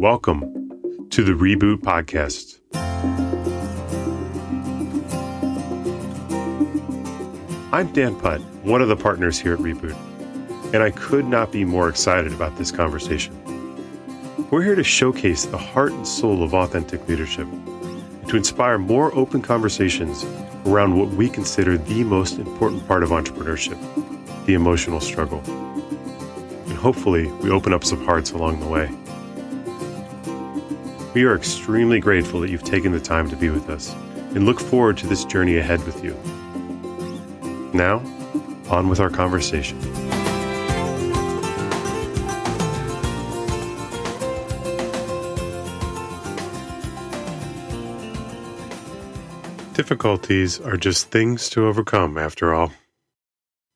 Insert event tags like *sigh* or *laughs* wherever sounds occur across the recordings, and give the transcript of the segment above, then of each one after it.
Welcome to the Reboot Podcast. I'm Dan Putt, one of the partners here at Reboot, and I could not be more excited about this conversation. We're here to showcase the heart and soul of authentic leadership and to inspire more open conversations around what we consider the most important part of entrepreneurship the emotional struggle. And hopefully, we open up some hearts along the way. We are extremely grateful that you've taken the time to be with us and look forward to this journey ahead with you. Now, on with our conversation. Difficulties are just things to overcome, after all.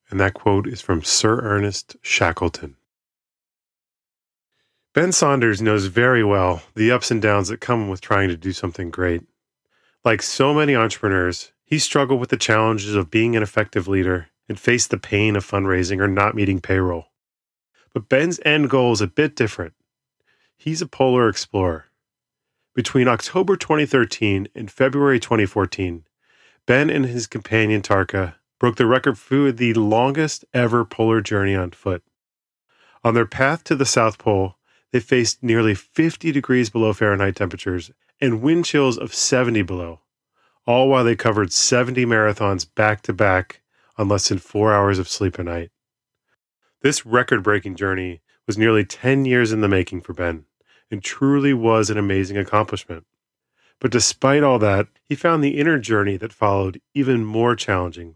And that quote is from Sir Ernest Shackleton. Ben Saunders knows very well the ups and downs that come with trying to do something great. Like so many entrepreneurs, he struggled with the challenges of being an effective leader and faced the pain of fundraising or not meeting payroll. But Ben's end goal is a bit different. He's a polar explorer. Between October 2013 and February 2014, Ben and his companion Tarka broke the record for the longest ever polar journey on foot. On their path to the South Pole, they faced nearly 50 degrees below Fahrenheit temperatures and wind chills of 70 below, all while they covered 70 marathons back to back on less than four hours of sleep a night. This record breaking journey was nearly 10 years in the making for Ben and truly was an amazing accomplishment. But despite all that, he found the inner journey that followed even more challenging.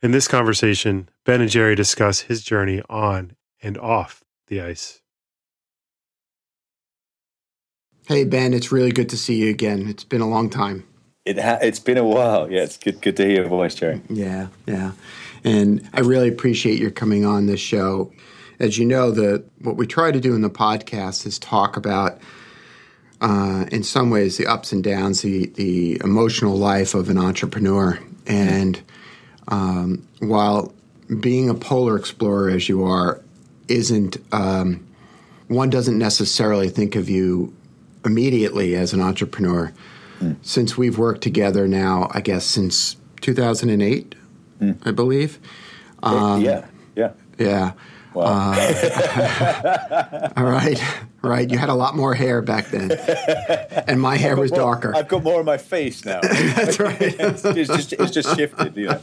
In this conversation, Ben and Jerry discuss his journey on and off the ice. Hey Ben, it's really good to see you again. It's been a long time. It ha- it's been a while. Yeah, it's good good to hear your voice, Jerry. Yeah, yeah. And I really appreciate your coming on this show. As you know, the what we try to do in the podcast is talk about uh, in some ways the ups and downs, the the emotional life of an entrepreneur. And um, while being a polar explorer as you are isn't um, one doesn't necessarily think of you immediately as an entrepreneur. Mm. Since we've worked together now, I guess since 2008, mm. I believe. Um, yeah, yeah, yeah. Wow. Uh, *laughs* all right, right. You had a lot more hair back then, and my hair was more, darker. I've got more on my face now. *laughs* That's right. *laughs* it's, just it's just shifted, you know.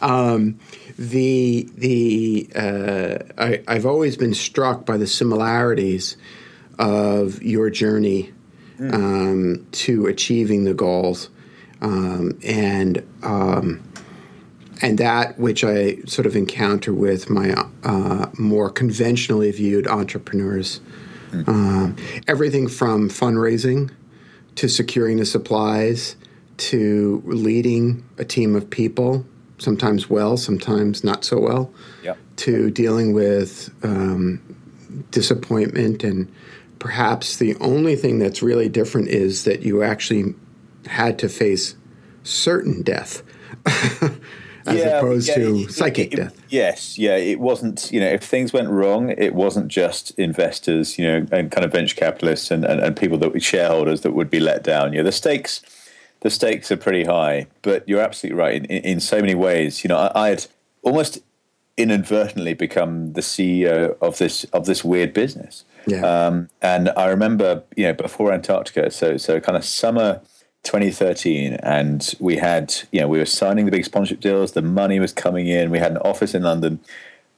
um, the the uh, I, I've always been struck by the similarities of your journey mm. um, to achieving the goals, um, and um, and that which I sort of encounter with my uh, more conventionally viewed entrepreneurs. Mm. everything from fundraising to securing the supplies to leading a team of people, sometimes well, sometimes not so well, yep. to dealing with um, disappointment and perhaps the only thing that's really different is that you actually had to face certain death *laughs* as yeah, opposed yeah, to it, psychic it, death. Yes, yeah, it wasn't, you know, if things went wrong, it wasn't just investors, you know, and kind of venture capitalists and, and, and people that were shareholders that would be let down. You know, the stakes the stakes are pretty high, but you're absolutely right in, in, in so many ways. You know, I, I had almost inadvertently become the CEO of this of this weird business. Yeah. Um, and I remember, you know, before Antarctica, so so kind of summer 2013, and we had, you know, we were signing the big sponsorship deals. The money was coming in. We had an office in London.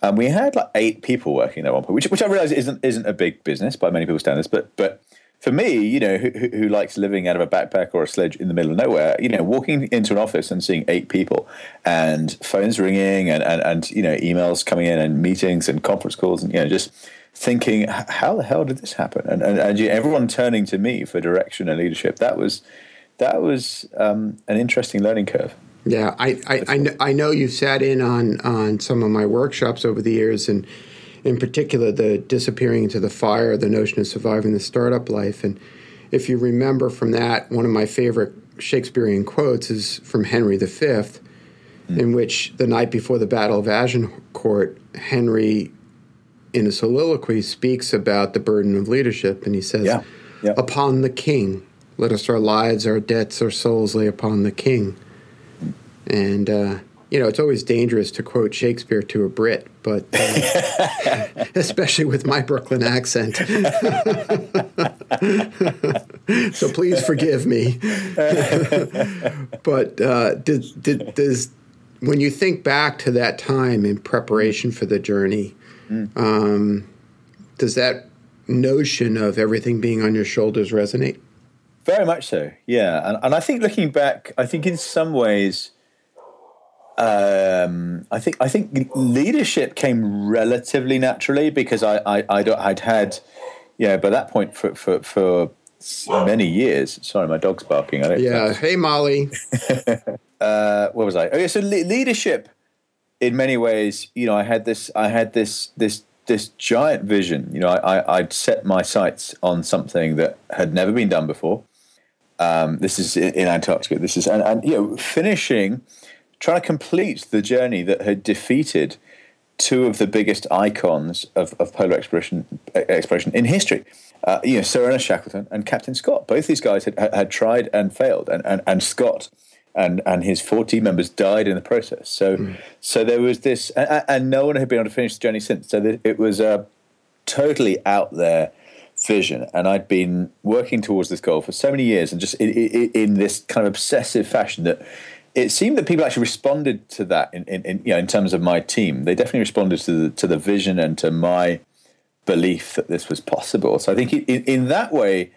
And we had like eight people working at one point, which, which I realize isn't isn't a big business by many people's standards, but but for me, you know, who, who, likes living out of a backpack or a sledge in the middle of nowhere, you know, walking into an office and seeing eight people and phones ringing and, and, and you know, emails coming in and meetings and conference calls and, you know, just thinking, how the hell did this happen? And, and, and everyone turning to me for direction and leadership. That was, that was um, an interesting learning curve. Yeah, I, I, I, I know you've sat in on, on some of my workshops over the years and, in particular, the disappearing into the fire, the notion of surviving the startup life. And if you remember from that, one of my favorite Shakespearean quotes is from Henry V, mm. in which the night before the Battle of Agincourt, Henry in a soliloquy speaks about the burden of leadership, and he says, Yeah, yeah. "Upon the king, let us our lives, our debts, our souls lay upon the king." And uh, you know, it's always dangerous to quote Shakespeare to a Brit, but uh, *laughs* especially with my Brooklyn accent. *laughs* so please forgive me. *laughs* but uh, does, does when you think back to that time in preparation for the journey, um, does that notion of everything being on your shoulders resonate? Very much so, yeah. And, and I think looking back, I think in some ways, um, I think I think leadership came relatively naturally because I, I I'd, I'd had, yeah, by that point for for for many years. Sorry, my dog's barking. I don't Yeah. Hey, Molly. *laughs* uh, what was I? Oh yeah, so le- leadership. In many ways, you know, I had this, I had this, this, this giant vision. You know, I, I'd set my sights on something that had never been done before. Um, this is in, in Antarctica. This is, and, and you know, finishing, trying to complete the journey that had defeated two of the biggest icons of, of polar exploration exploration in history. Uh, you know, Sir Ernest Shackleton and Captain Scott. Both these guys had, had tried and failed, and, and, and Scott and and his four team members died in the process. So mm. so there was this, and, and, no one had been able to finish the journey since. So it was a totally out there vision, and I'd been working towards this goal for so many years, and just in, in, in this kind of obsessive fashion that. It seemed that people actually responded to that in, in, in, you know in terms of my team. They definitely responded to the to the vision and to my belief that this was possible. So I think in, in that way,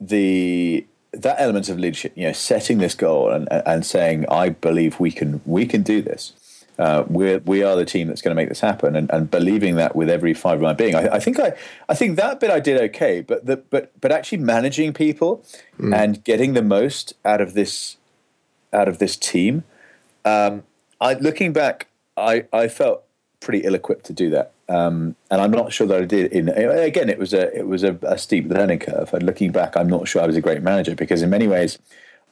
the that element of leadership, you know, setting this goal and and saying, I believe we can we can do this. Uh, we're we are the team that's going to make this happen, and, and believing that with every fibre of my being. I, I, think I I think that bit I did okay, but the, but but actually managing people mm. and getting the most out of this out of this team. Um, I looking back, I I felt pretty ill equipped to do that. Um, and I'm not sure that I did. In again, it was a it was a, a, steep learning curve. And looking back, I'm not sure I was a great manager because in many ways,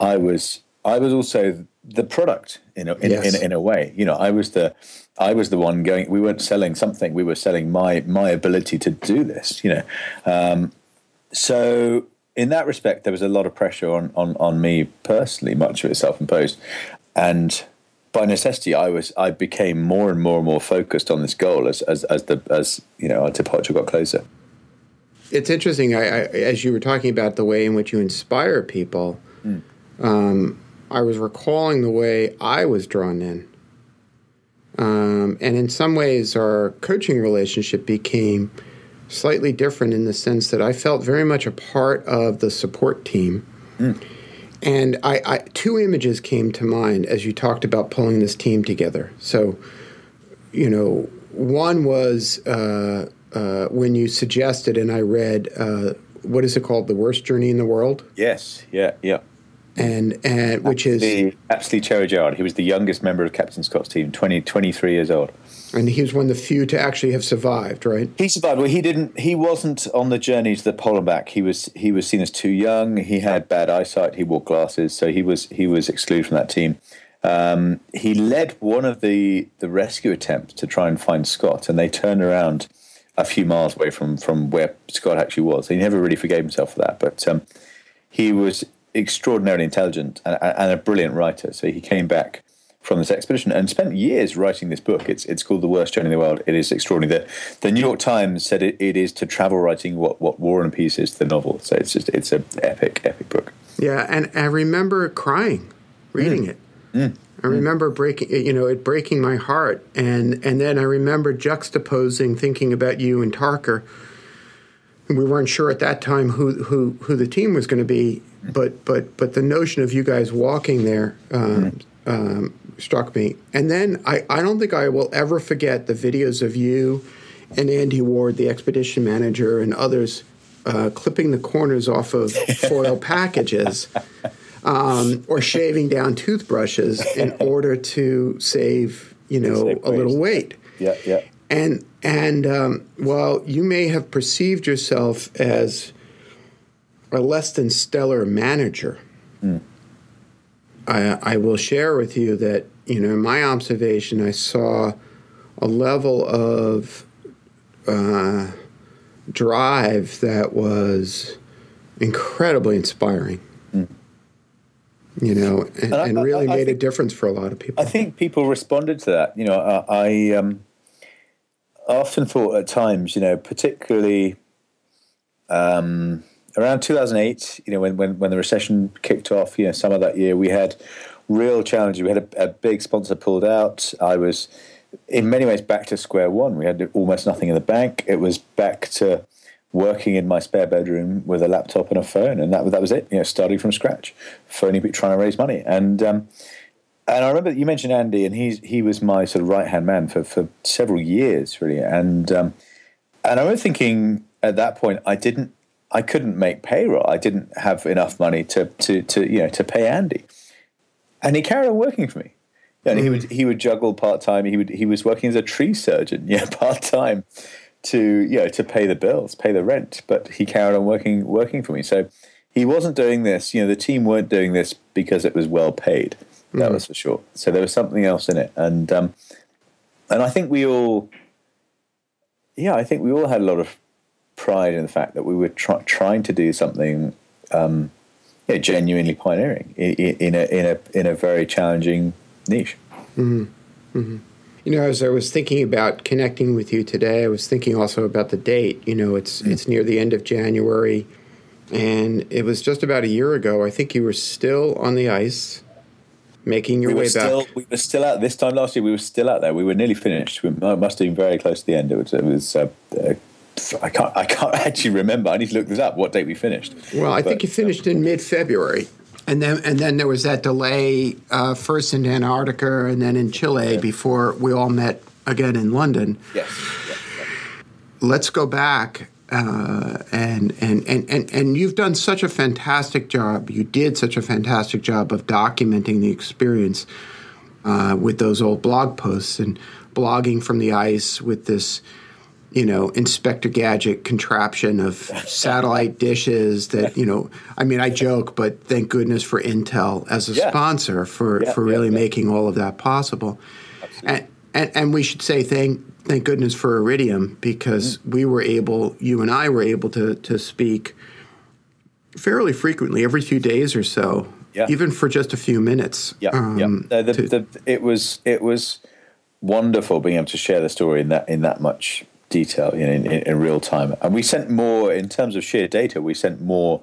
I was I was also the product in a, in, yes. in, in, a way. You know, I was the I was the one going. We weren't selling something. We were selling my my ability to do this. You know, um, so in that respect, there was a lot of pressure on on on me personally. Much of it self imposed, and by necessity, I was I became more and more and more focused on this goal as as, as the as you know our departure got closer. It's interesting. I, I, as you were talking about the way in which you inspire people, mm. um, I was recalling the way I was drawn in, um, and in some ways, our coaching relationship became slightly different in the sense that I felt very much a part of the support team. Mm and I, I, two images came to mind as you talked about pulling this team together. So, you know, one was uh, uh, when you suggested, and I read, uh, what is it called, the worst journey in the world? Yes. Yeah. Yeah. And and which is the Apsley Cherry Garrard. He was the youngest member of Captain Scott's team, 20, 23 years old and he was one of the few to actually have survived, right? He survived. Well, he didn't. He wasn't on the journey to the pole and back. He was. He was seen as too young. He had bad eyesight. He wore glasses, so he was. He was excluded from that team. Um, he led one of the the rescue attempts to try and find Scott, and they turned around a few miles away from from where Scott actually was. He never really forgave himself for that, but um, he was extraordinarily intelligent and, and a brilliant writer. So he came back from this expedition and spent years writing this book. It's it's called The Worst Journey in the World. It is extraordinary. The, the New York Times said it, it is to travel writing what, what War and Peace is to the novel. So it's just it's an epic, epic book. Yeah, and I remember crying reading mm. it. Mm. I remember breaking, you know, it breaking my heart, and and then I remember juxtaposing, thinking about you and Tarka. We weren't sure at that time who who who the team was going to be, but but but the notion of you guys walking there um, mm. Um, struck me. And then I, I don't think I will ever forget the videos of you and Andy Ward, the expedition manager, and others uh, clipping the corners off of *laughs* foil packages um, or shaving down toothbrushes in *laughs* order to save, you know, a little weight. Yeah, yeah. And and um, while you may have perceived yourself as a less than stellar manager, mm. I, I will share with you that, you know, in my observation, I saw a level of uh, drive that was incredibly inspiring. Mm. You know, and, and, and really I, I made think, a difference for a lot of people. I think people responded to that. You know, I, I um, often thought at times, you know, particularly um, around 2008, you know, when, when, when the recession kicked off, you know, of that year, we had real challenges. We had a, a big sponsor pulled out. I was, in many ways, back to square one. We had almost nothing in the bank. It was back to working in my spare bedroom with a laptop and a phone, and that that was it. You know, starting from scratch, phoning, trying to raise money, and um, and I remember you mentioned Andy, and he's he was my sort of right hand man for for several years, really, and um, and I remember thinking at that point I didn't. I couldn't make payroll. I didn't have enough money to, to, to you know to pay Andy, and he carried on working for me. And he would he would juggle part time. He would he was working as a tree surgeon, *laughs* yeah, part time, to you know to pay the bills, pay the rent. But he carried on working working for me. So he wasn't doing this. You know, the team weren't doing this because it was well paid. That mm. was for sure. So there was something else in it, and um, and I think we all, yeah, I think we all had a lot of pride in the fact that we were try, trying to do something um, yeah, genuinely pioneering in, in, a in a in a very challenging niche. Mm-hmm. Mm-hmm. You know, as I was thinking about connecting with you today, I was thinking also about the date. You know, it's mm. it's near the end of January, and it was just about a year ago. I think you were still on the ice, making your we way still, back. We were still out this time last year. We were still out there. We were nearly finished. We must have been very close to the end. It was. It was uh, uh, I can't. I can't *laughs* actually remember. I need to look this up. What date we finished? Well, I but, think you finished in mid-February. And then, and then there was that delay, uh, first in Antarctica and then in Chile yeah. before we all met again in London. Yes. Let's go back. Uh, and, and, and, and, and you've done such a fantastic job. You did such a fantastic job of documenting the experience uh, with those old blog posts and blogging from the ice with this you know, Inspector Gadget contraption of *laughs* satellite dishes that, you know, I mean, I joke, but thank goodness for Intel as a yeah. sponsor for, yeah, for really yeah, making all of that possible. And, and, and, we should say thank, thank goodness for Iridium because mm-hmm. we were able, you and I were able to, to speak fairly frequently, every few days or so, even for just a few minutes. Yeah, um, yeah. The, the, to, the, it was it was wonderful being able to share the story in that in that much detail you know, in, in, in, real time. And we sent more in terms of sheer data. We sent more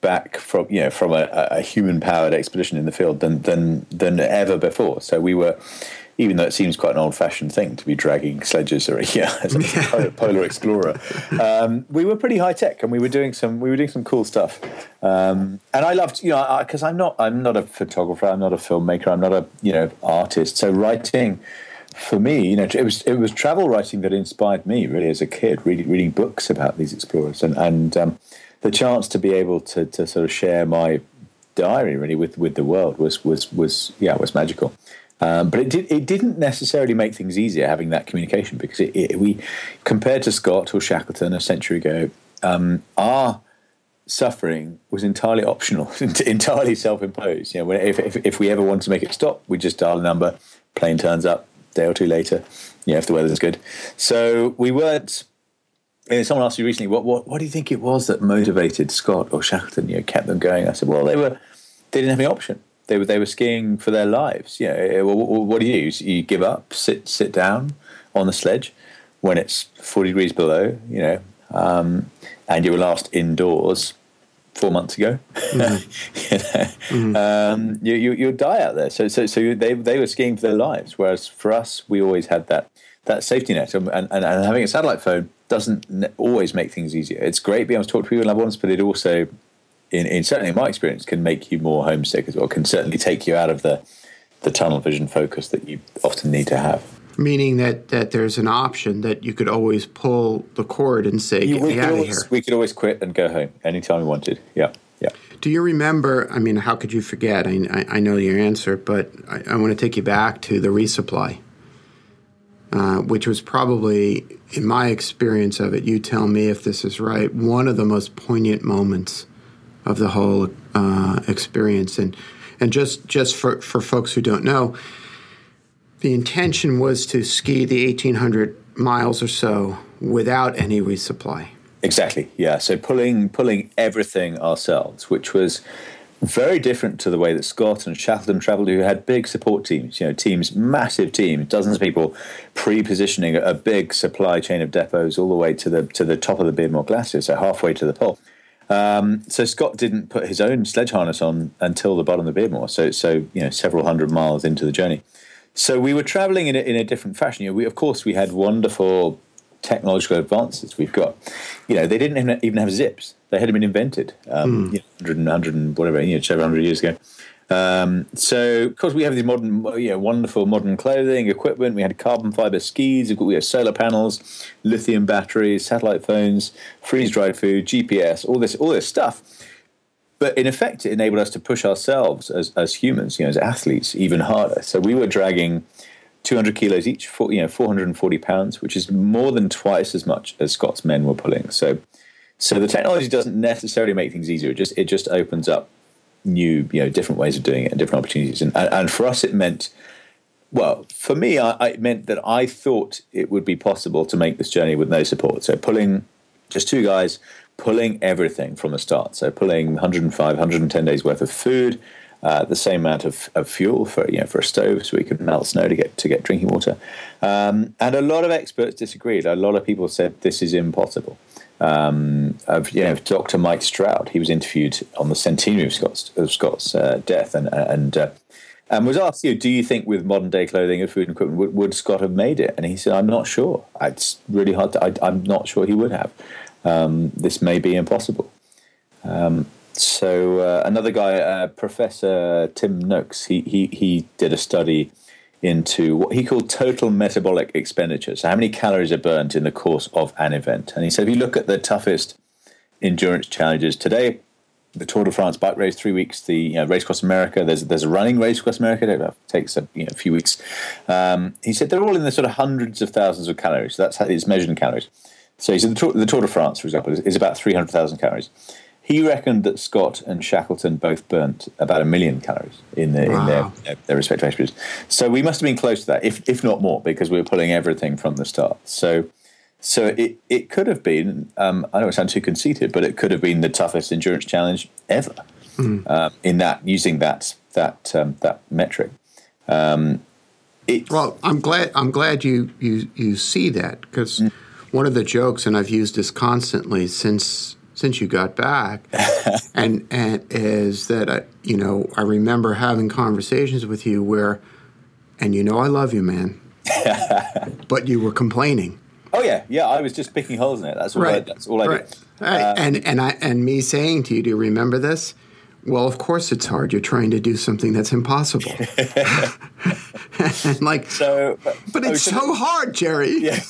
back from you know from a, a human powered expedition in the field than than than ever before. So we were. Even though it seems quite an old-fashioned thing to be dragging sledges or *laughs* yeah, as a polar, polar explorer, um, we were pretty high tech, and we were doing some we were doing some cool stuff. Um, and I loved, you know, because I'm not I'm not a photographer, I'm not a filmmaker, I'm not a you know artist. So writing for me, you know, it was it was travel writing that inspired me really as a kid, reading reading books about these explorers, and and um, the chance to be able to to sort of share my diary really with with the world was was was yeah was magical. Um, but it did it didn't necessarily make things easier having that communication because it, it, we compared to Scott or Shackleton a century ago, um, our suffering was entirely optional, *laughs* entirely self-imposed. You know, if, if, if we ever wanted to make it stop, we just dial a number, plane turns up, day or two later. Yeah, if the weather's good. So we weren't. And someone asked me recently, what, what what do you think it was that motivated Scott or Shackleton? You know, kept them going. I said, well, they were they didn't have any option. They were they were skiing for their lives. You know, eh, what, what do you do? You give up, sit sit down on the sledge when it's forty degrees below. You know, um, and you were last indoors four months ago. Mm. *laughs* you, know? mm. um, you, you, you die out there. So, so, so they, they were skiing for their lives. Whereas for us, we always had that, that safety net. And, and, and having a satellite phone doesn't always make things easier. It's great being able to talk to people in loved ones, but it also, in, in certainly in my experience, can make you more homesick as well, can certainly take you out of the, the tunnel vision focus that you often need to have. Meaning that, that there's an option that you could always pull the cord and say, "Get me out always, of here." We could always quit and go home anytime we wanted. Yeah, yeah. Do you remember? I mean, how could you forget? I, I, I know your answer, but I, I, want to take you back to the resupply, uh, which was probably, in my experience of it, you tell me if this is right, one of the most poignant moments of the whole uh, experience. And and just just for for folks who don't know the intention was to ski the 1,800 miles or so without any resupply. Exactly. Yeah. So pulling pulling everything ourselves, which was very different to the way that Scott and Shackleton travelled, who had big support teams, you know, teams, massive teams, dozens of people pre-positioning a big supply chain of depots all the way to the to the top of the Beardmore Glacier, so halfway to the pole. Um, so Scott didn't put his own sledge harness on until the bottom of the Beardmore, so so you know several hundred miles into the journey. So we were travelling in a, in a different fashion. You know, we of course we had wonderful technological advances. We've got, you know, they didn't even have zips they hadn't been invented um, mm. you know, 100, 100 and whatever, you know, 700 years ago. Um, so, of course, we have these modern, you know, wonderful modern clothing, equipment. We had carbon fiber skis. We have solar panels, lithium batteries, satellite phones, freeze-dried food, GPS, all this, all this stuff. But in effect, it enabled us to push ourselves as, as humans, you know, as athletes, even harder. So we were dragging 200 kilos each, for, you know, 440 pounds, which is more than twice as much as Scott's men were pulling. So so the technology doesn't necessarily make things easier. It just it just opens up new, you know, different ways of doing it and different opportunities. And and, and for us, it meant, well, for me, I, it meant that I thought it would be possible to make this journey with no support. So pulling just two guys, pulling everything from the start. So pulling 105, 110 days worth of food. Uh, the same amount of, of fuel for you know for a stove, so we could melt snow to get to get drinking water. Um, and a lot of experts disagreed. A lot of people said this is impossible um, of you know Dr. Mike Stroud. He was interviewed on the centenary of Scott's, of Scott's uh, death, and and uh, and was asked, you know, do you think with modern day clothing and food and equipment would, would, Scott have made it? And he said, I'm not sure. It's really hard. To, I, am not sure he would have. Um, this may be impossible. Um, so uh, another guy, uh, Professor Tim Noakes, he he he did a study into what he called total metabolic expenditure. So, how many calories are burnt in the course of an event? And he said, if you look at the toughest endurance challenges today, the Tour de France bike race, three weeks. The you know, race across America. There's there's a running race across America. It takes a, you know, few weeks. Um, he said they're all in the sort of hundreds of thousands of calories. That's how it's measured in calories. So the Tour, the Tour de France, for example, is, is about three hundred thousand calories. He reckoned that Scott and Shackleton both burnt about a million calories in, the, wow. in their, their, their respective experiences. So we must have been close to that, if, if not more, because we were pulling everything from the start. So so it, it could have been, um, I don't sound too conceited, but it could have been the toughest endurance challenge ever mm. um, in that, using that, that, um, that metric. Um, well, I'm glad, I'm glad you, you, you see that because mm. One of the jokes, and I've used this constantly since since you got back, *laughs* and and is that I, you know I remember having conversations with you where, and you know I love you, man, *laughs* but you were complaining. Oh yeah, yeah. I was just picking holes in it. That's all. Right. I, that's all I right. did. Right. Uh, and and I and me saying to you, do you remember this? Well, of course it's hard. You're trying to do something that's impossible. and *laughs* *laughs* like so, but it's so, so hard, Jerry. *laughs* yeah.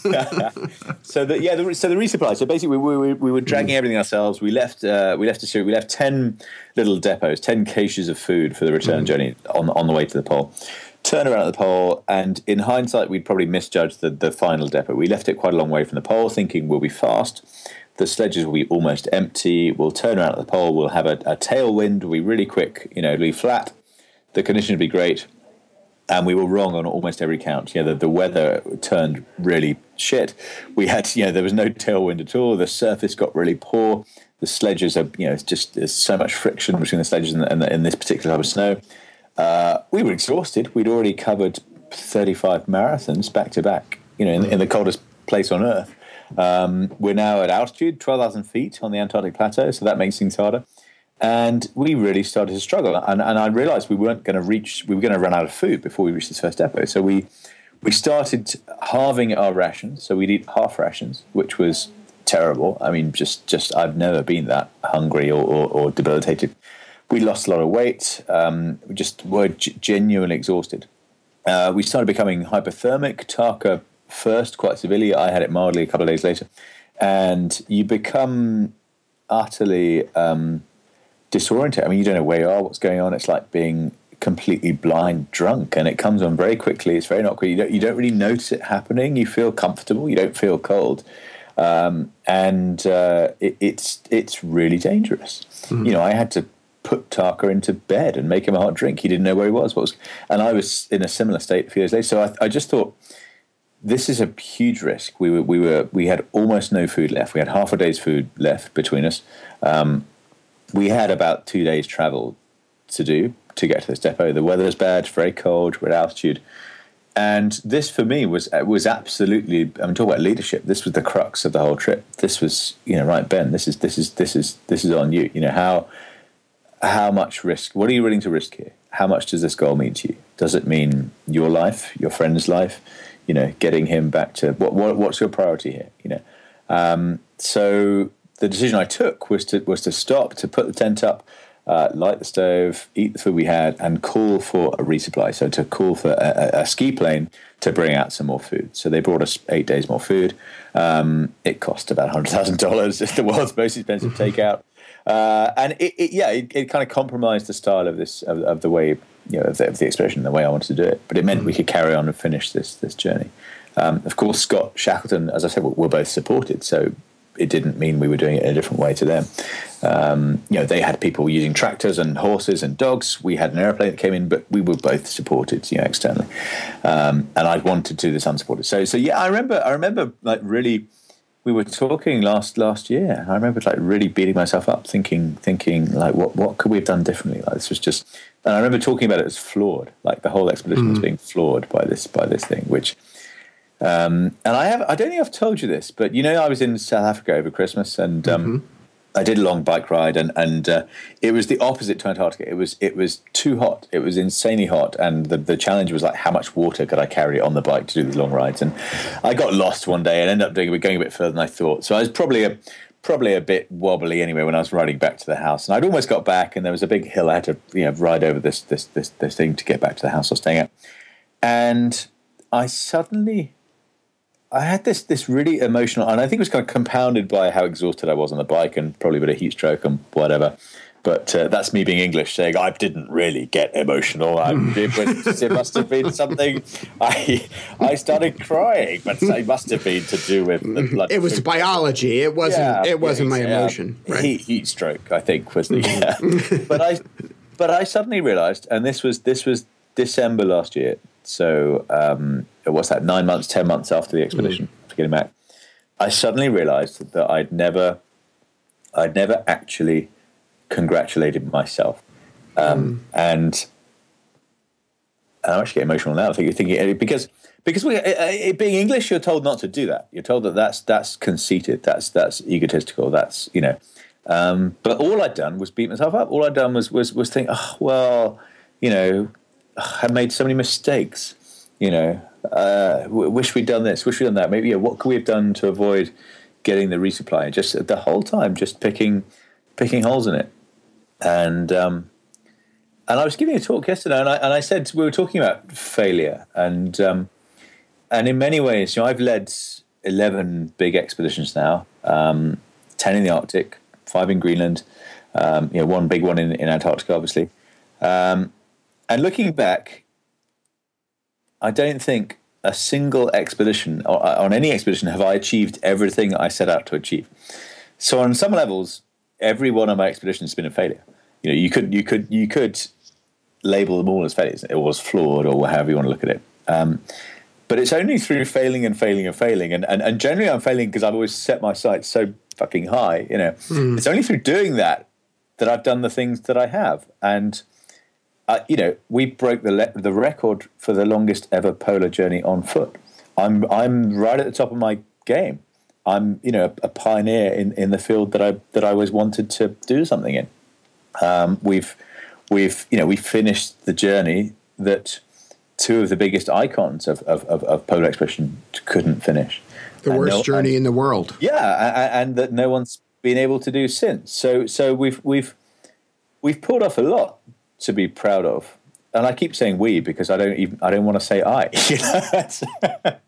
so the yeah, the, so the resupply. So basically, we, we, we were dragging mm. everything ourselves. We left uh, we left a we left ten little depots, ten caches of food for the return mm. journey on on the way to the pole. Turn around at the pole, and in hindsight, we'd probably misjudged the, the final depot. We left it quite a long way from the pole, thinking we'll be fast the sledges will be almost empty. We'll turn around at the pole. We'll have a, a tailwind. Will be really quick. You know, be flat. The condition will be great. And we were wrong on almost every count. Yeah, the, the weather turned really shit. We had, you know, there was no tailwind at all. The surface got really poor. The sledges are, you know, it's just there's so much friction between the sledges and, the, and this particular type of snow. Uh, we were exhausted. We'd already covered 35 marathons back to back, you know, in, in the coldest place on earth. Um, we're now at altitude, 12,000 feet on the Antarctic Plateau, so that makes things harder. And we really started to struggle. And, and I realized we weren't going to reach, we were going to run out of food before we reached this first depot. So we, we started halving our rations. So we'd eat half rations, which was terrible. I mean, just, just I've never been that hungry or, or, or debilitated. We lost a lot of weight. Um, we just were g- genuinely exhausted. Uh, we started becoming hypothermic. Tarka first quite severely. I had it mildly a couple of days later, and you become utterly um, disoriented. I mean, you don't know where you are, what's going on. It's like being completely blind drunk, and it comes on very quickly. It's very not quick. You don't, you don't really notice it happening. You feel comfortable. You don't feel cold. Um, and uh, it, it's it's really dangerous. Mm-hmm. You know, I had to put Tarka into bed and make him a hot drink. He didn't know where he was. What was, and I was in a similar state a few years later. So I, I just thought this is a huge risk. We were, we were, we had almost no food left. We had half a day's food left between us. Um, we had about two days travel to do to get to this depot. The weather was bad, very cold, we're at altitude. And this for me was was absolutely. I'm talking about leadership. This was the crux of the whole trip. This was, you know, right, Ben. This is this is this is this is on you. You know how how much risk? What are you willing to risk here? How much does this goal mean to you? Does it mean your life, your friend's life? You know, getting him back to what? what what's your priority here? You know, um, so the decision I took was to was to stop, to put the tent up, uh, light the stove, eat the food we had, and call for a resupply. So to call for a, a, ski plane to bring out some more food. So they brought us eight days more food. Um, it cost about hundred thousand dollars. *laughs* It's the world's most expensive *laughs* takeout, uh, and it, it, yeah, it, it, kind of compromised the style of this of, of the way you know of the, of the expedition, the way I wanted to do it. But it meant we could carry on and finish this this journey. Um, of course, Scott Shackleton, as I said, we're both supported. So it didn't mean we were doing it in a different way to them. Um, you know, they had people using tractors and horses and dogs. We had an airplane that came in, but we were both supported, you know, externally. Um, and I wanted to do this unsupported. So, so yeah, I remember, I remember like really, we were talking last last year. I remember like really beating myself up, thinking, thinking like, what what could we have done differently? Like this was just, and I remember talking about it as flawed. Like the whole expedition mm. was being flawed by this by this thing, which um, and I have I don't think I've told you this, but you know I was in South Africa over Christmas and um, mm-hmm. I did a long bike ride and and uh, it was the opposite to Antarctica. It was it was too hot. It was insanely hot, and the the challenge was like how much water could I carry on the bike to do these long rides? And I got lost one day and ended up doing going a bit further than I thought. So I was probably a probably a bit wobbly anyway when I was riding back to the house. And I'd almost got back, and there was a big hill I had to you know ride over this this this this thing to get back to the house I was staying at, and I suddenly I had this this really emotional, and I think it was kind of compounded by how exhausted I was on the bike and probably a bit of heat stroke and whatever. But uh, that's me being English, saying I didn't really get emotional. I, it, was, it must have been something. I I started crying, but it must have been to do with the blood. It was biology. It wasn't. Yeah, it wasn't yeah, my emotion. right? heat, heat stroke, I think, was the. Yeah. *laughs* but I, but I suddenly realised, and this was this was December last year. So um, what's that? Nine months, ten months after the expedition mm. to getting back, I suddenly realised that I'd never, I'd never actually congratulated myself, um, mm. and, I'm actually getting emotional now. Thinking, thinking because because we, it, being English, you're told not to do that. You're told that that's that's conceited, that's that's egotistical, that's you know. Um, but all I'd done was beat myself up. All I'd done was was was think, oh well, you know, I made so many mistakes. You know, uh, wish we'd done this, wish we'd done that. Maybe yeah, what could we have done to avoid getting the resupply? Just the whole time, just picking picking holes in it. And um, and I was giving a talk yesterday, and I and I said we were talking about failure, and um, and in many ways, you know, I've led eleven big expeditions now, um, ten in the Arctic, five in Greenland, um, you know, one big one in, in Antarctica, obviously. Um, and looking back, I don't think a single expedition or uh, on any expedition have I achieved everything I set out to achieve. So on some levels, every one of my expeditions has been a failure. You know, you could you could you could label them all as failures. It was flawed or however you want to look at it. Um, but it's only through failing and failing and failing, and and, and generally I'm failing because I've always set my sights so fucking high. You know, mm. it's only through doing that that I've done the things that I have, and uh, you know, we broke the le- the record for the longest ever polar journey on foot. I'm I'm right at the top of my game. I'm you know a, pioneer in, in the field that I that I always wanted to do something in. Um, we've we've you know we finished the journey that two of the biggest icons of of, of, of polar expedition couldn't finish. The and worst no, journey and, in the world. Yeah, and, and that no one's been able to do since. So so we've we've we've pulled off a lot to be proud of. And I keep saying we because I don't even I don't want to say I. *laughs* You know?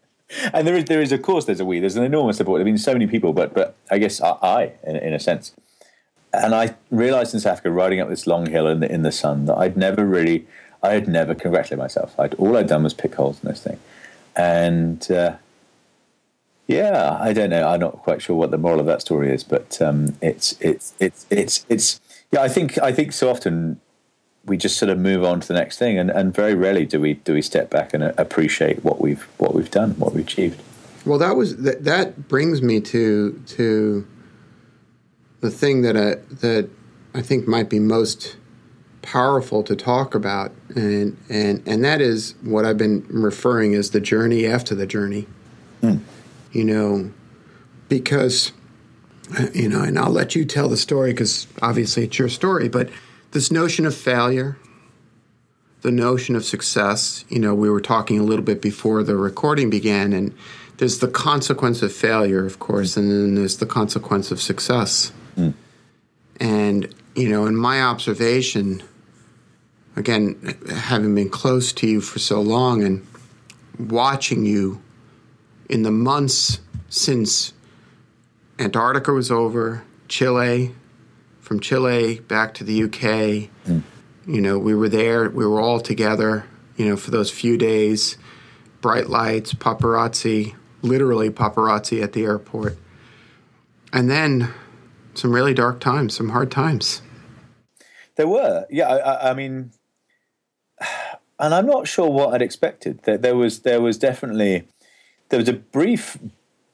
And there is there is of course there's a we. There's an enormous support. There have been so many people, but but I guess I, I in, in a sense. And I realized in South Africa, riding up this long hill in the in the sun, that I'd never really, I had never congratulated myself. I'd, all I'd done was pick holes in this thing, and uh, yeah, I don't know. I'm not quite sure what the moral of that story is, but um, it's it's it's it's it's yeah. I think I think so often we just sort of move on to the next thing, and, and very rarely do we do we step back and appreciate what we've what we've done, what we've achieved. Well, that was that. That brings me to to the thing that I, that I think might be most powerful to talk about, and and and that is what I've been referring as the journey after the journey. Mm. You know, because you know, and I'll let you tell the story because obviously it's your story, but this notion of failure, the notion of success, you know, we were talking a little bit before the recording began, and there's the consequence of failure, of course, and then there's the consequence of success. Mm. And, you know, in my observation, again, having been close to you for so long and watching you in the months since Antarctica was over, Chile, from Chile back to the UK. Mm. You know, we were there, we were all together, you know, for those few days. Bright lights, paparazzi, literally paparazzi at the airport. And then some really dark times, some hard times. There were, yeah. I, I mean, *sighs* and I'm not sure what I'd expected. There, there was, there was definitely, there was a brief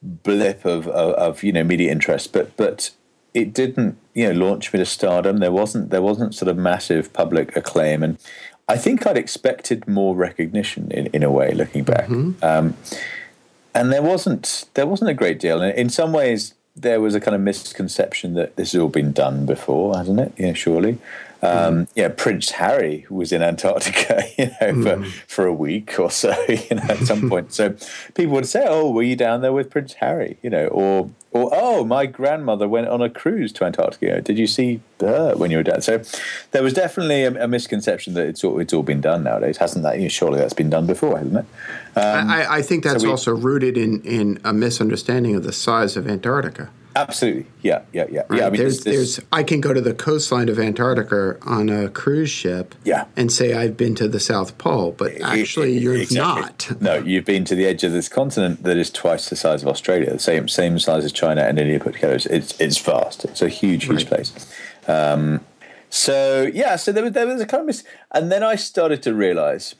blip of, of, of you know media interest, but but it didn't you know launch me to stardom. There wasn't there wasn't sort of massive public acclaim, and I think I'd expected more recognition in, in a way. Looking back, mm-hmm. um, and there wasn't there wasn't a great deal. And in some ways, there was a kind of misconception that this has all been done before, hasn't it? Yeah, surely. Um, mm. Yeah, Prince Harry was in Antarctica, *laughs* you know, mm. for, for a week or so, *laughs* you know, at some *laughs* point. So people would say, "Oh, were you down there with Prince Harry?" You know, or or oh, my grandmother went on a cruise to Antarctica. Did you see her when you were down? So there was definitely a, a misconception that it's all it's all been done nowadays, hasn't that? You know, surely that's been done before, hasn't it? Um, I, I, think that's so we, also rooted in in a misunderstanding of the size of Antarctica. Absolutely, yeah, yeah, yeah, right? yeah. I mean, there's, there's, I can go to the coastline of Antarctica on a cruise ship, yeah. and say I've been to the South Pole, but actually, you're exactly. not. No, you've been to the edge of this continent that is twice the size of Australia, the same same size as China and India put together. It's it's vast. It's a huge, huge right. place. Um, so yeah, so there was there was a kind of mis- and then I started to realise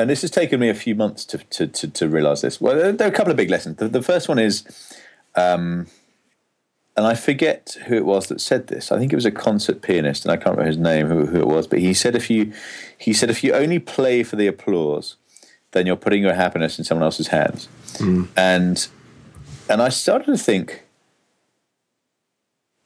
and this has taken me a few months to to, to, to realize this. Well, there are a couple of big lessons. The, the first one is um, and I forget who it was that said this. I think it was a concert pianist, and I can't remember his name, who, who it was. But he said, if you, he said, if you only play for the applause, then you're putting your happiness in someone else's hands. Mm. And, and I started to think,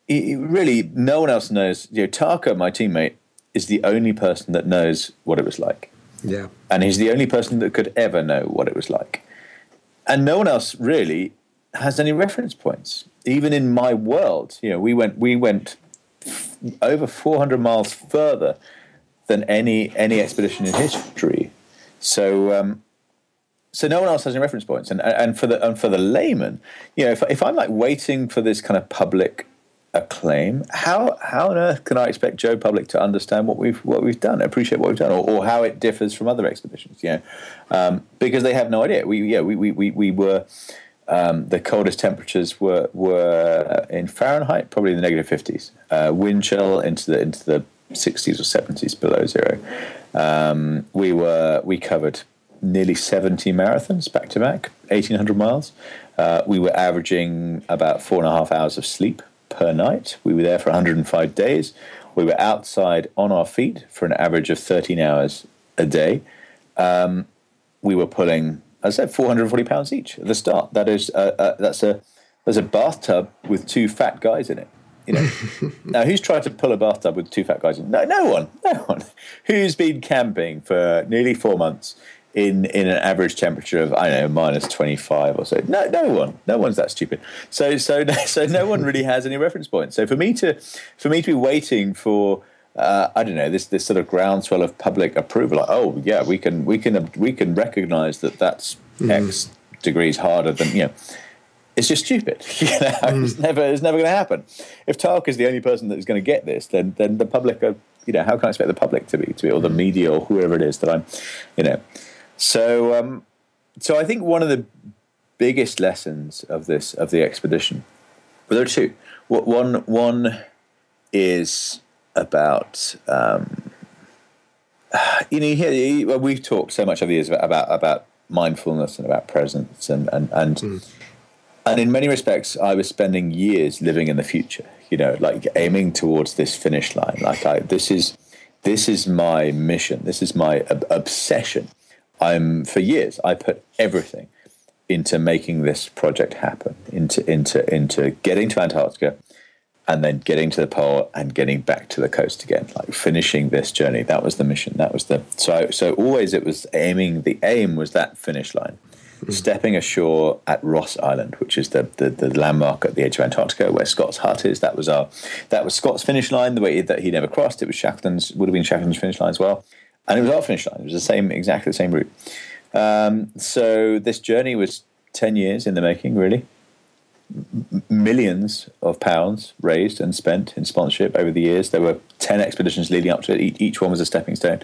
really, no one else knows. You know, Tarka, my teammate, is the only person that knows what it was like. Yeah, and he's the only person that could ever know what it was like, and no one else really has any reference points even in my world, you know, we went we went over 400 miles further than any any expedition in history. So um, so no one else has any reference points, and and for the and for the layman, you know, if if I'm like waiting for this kind of public acclaim, how how on earth can I expect Joe Public to understand what we've what we've done, appreciate what we've done, or, or how it differs from other expeditions? You know, um, because they have no idea. We yeah we we we, we were um, the coldest temperatures were were in Fahrenheit, probably in the negative fifties. Uh, wind chill into the into the sixties or seventies below zero. Um, we were we covered nearly seventy marathons back to back, eighteen hundred miles. Uh, we were averaging about four and a half hours of sleep per night. We were there for 105 days. We were outside on our feet for an average of 13 hours a day. Um, we were pulling I said 440 pounds each at the start. That is, uh, uh, that's a there's a bathtub with two fat guys in it. You know, *laughs* now who's tried to pull a bathtub with two fat guys in? No, no one, no one. *laughs* Who's been camping for nearly four months in in an average temperature of I don't know minus 25 or so? No, no one, no one's that stupid. So so *laughs* so no one really has any reference points. So for me to for me to be waiting for uh, I don't know this this sort of groundswell of public approval. Like, oh yeah, we can we can we can recognise that that's mm. X degrees harder than you know. It's just stupid. *laughs* You know, mm. it's never it's never going to happen. If Tark is the only person that is going to get this, then then the public are you know how can I expect the public to be to be or the mm. media or whoever it is that I'm you know. So um, so I think one of the biggest lessons of this of the expedition, well, there are two. One one is about um, *sighs* you know, you hear, well, we've talked so much over the years about, about, about mindfulness and about presence and, and, and, mm. and in many respects, I was spending years living in the future, you know, like aiming towards this finish line. Like I, this is, this is my mission. This is my ob- obsession. I'm for years. I put everything into making this project happen, into into into getting to Antarctica, and then getting to the pole and getting back to the coast again, like finishing this journey. That was the mission. That was the so so always it was aiming. The aim was that finish line. Mm-hmm. Stepping ashore at Ross Island, which is the, the, the landmark at the edge of Antarctica, where Scott's hut is. That was our that was Scott's finish line. The way that he never crossed, it was Shackleton's would have been Shackleton's finish line as well, and it was our finish line. It was the same, exactly the same route. Um, so this journey was ten years in the making, really millions of pounds raised and spent in sponsorship over the years. There were 10 expeditions leading up to it. Each one was a stepping stone.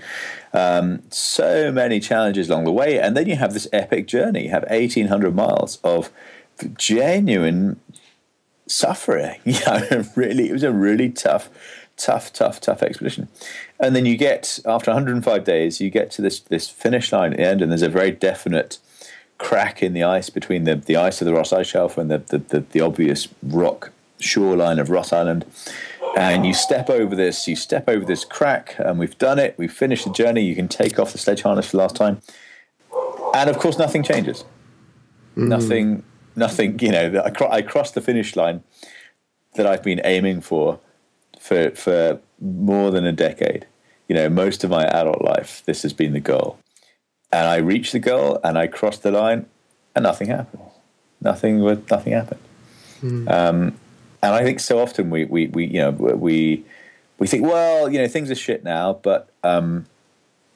Um, so many challenges along the way. And then you have this epic journey. You have 1,800 miles of genuine suffering. *laughs* Know, really, it was a really tough, tough, tough, tough expedition. And then you get, after 105 days, you get to this, this finish line at the end, and there's a very definite – crack in the ice between the, the ice of the Ross Ice Shelf and the, the, the, the obvious rock shoreline of Ross Island. And you step over this, you step over this crack, and we've done it. We've finished the journey. You can take off the sledge harness for the last time. And of course, nothing changes. Mm. Nothing, nothing, you know, I, I crossed the finish line that I've been aiming for for for more than a decade. You know, most of my adult life, this has been the goal and I reached the goal and I crossed the line, and nothing happened. Nothing with nothing happened. Mm. Um, and I think so often we, we, we you know we we think well you know things are shit now, but um,